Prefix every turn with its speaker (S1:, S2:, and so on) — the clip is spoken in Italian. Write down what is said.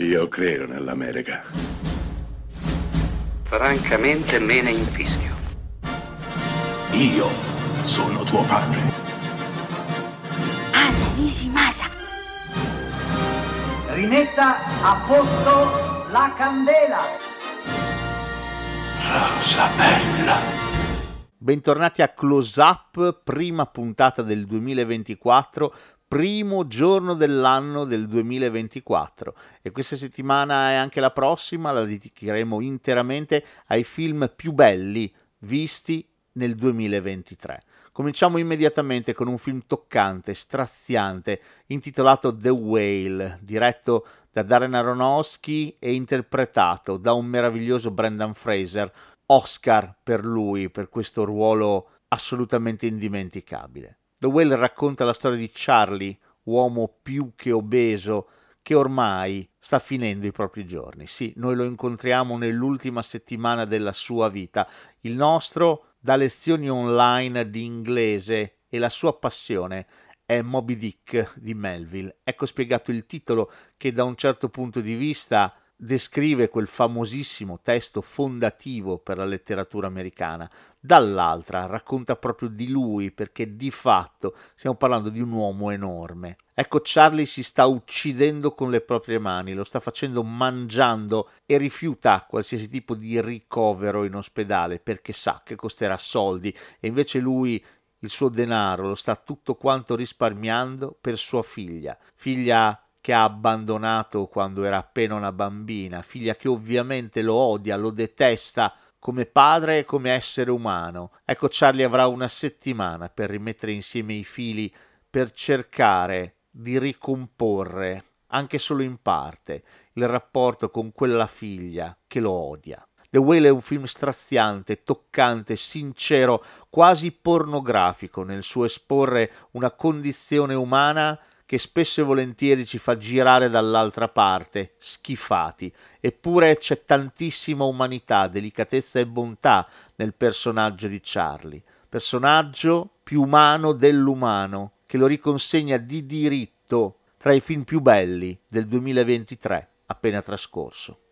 S1: Io credo nell'America.
S2: Francamente me ne infischio.
S3: Io sono tuo padre.
S4: Anna Nishimasa.
S5: Rimetta a posto la candela.
S3: Rosa bella.
S6: Bentornati a Close Up, prima puntata del 2024, primo giorno dell'anno del 2024 e questa settimana e anche la prossima la dedicheremo interamente ai film più belli visti nel 2023. Cominciamo immediatamente con un film toccante, straziante, intitolato The Whale, diretto da Darren Aronofsky e interpretato da un meraviglioso Brendan Fraser, Oscar per lui, per questo ruolo assolutamente indimenticabile. The Whale racconta la storia di Charlie, uomo più che obeso, che ormai sta finendo i propri giorni. Sì, noi lo incontriamo nell'ultima settimana della sua vita. Il nostro dà lezioni online di inglese e la sua passione è Moby Dick di Melville. Ecco spiegato il titolo che da un certo punto di vista descrive quel famosissimo testo fondativo per la letteratura americana, dall'altra racconta proprio di lui perché di fatto stiamo parlando di un uomo enorme. Ecco, Charlie si sta uccidendo con le proprie mani, lo sta facendo mangiando e rifiuta qualsiasi tipo di ricovero in ospedale perché sa che costerà soldi. E invece lui il suo denaro lo sta tutto quanto risparmiando per sua figlia, figlia che ha abbandonato quando era appena una bambina, figlia che ovviamente lo odia, lo detesta come padre e come essere umano. Ecco, Charlie avrà una settimana per rimettere insieme i fili, per cercare di ricomporre, anche solo in parte, il rapporto con quella figlia che lo odia. The Whale è un film straziante, toccante, sincero, quasi pornografico nel suo esporre una condizione umana che spesso e volentieri ci fa girare dall'altra parte, schifati. Eppure c'è tantissima umanità, delicatezza e bontà nel personaggio di Charlie, personaggio più umano dell'umano, che lo riconsegna di diritto tra i film più belli del 2023 appena trascorso.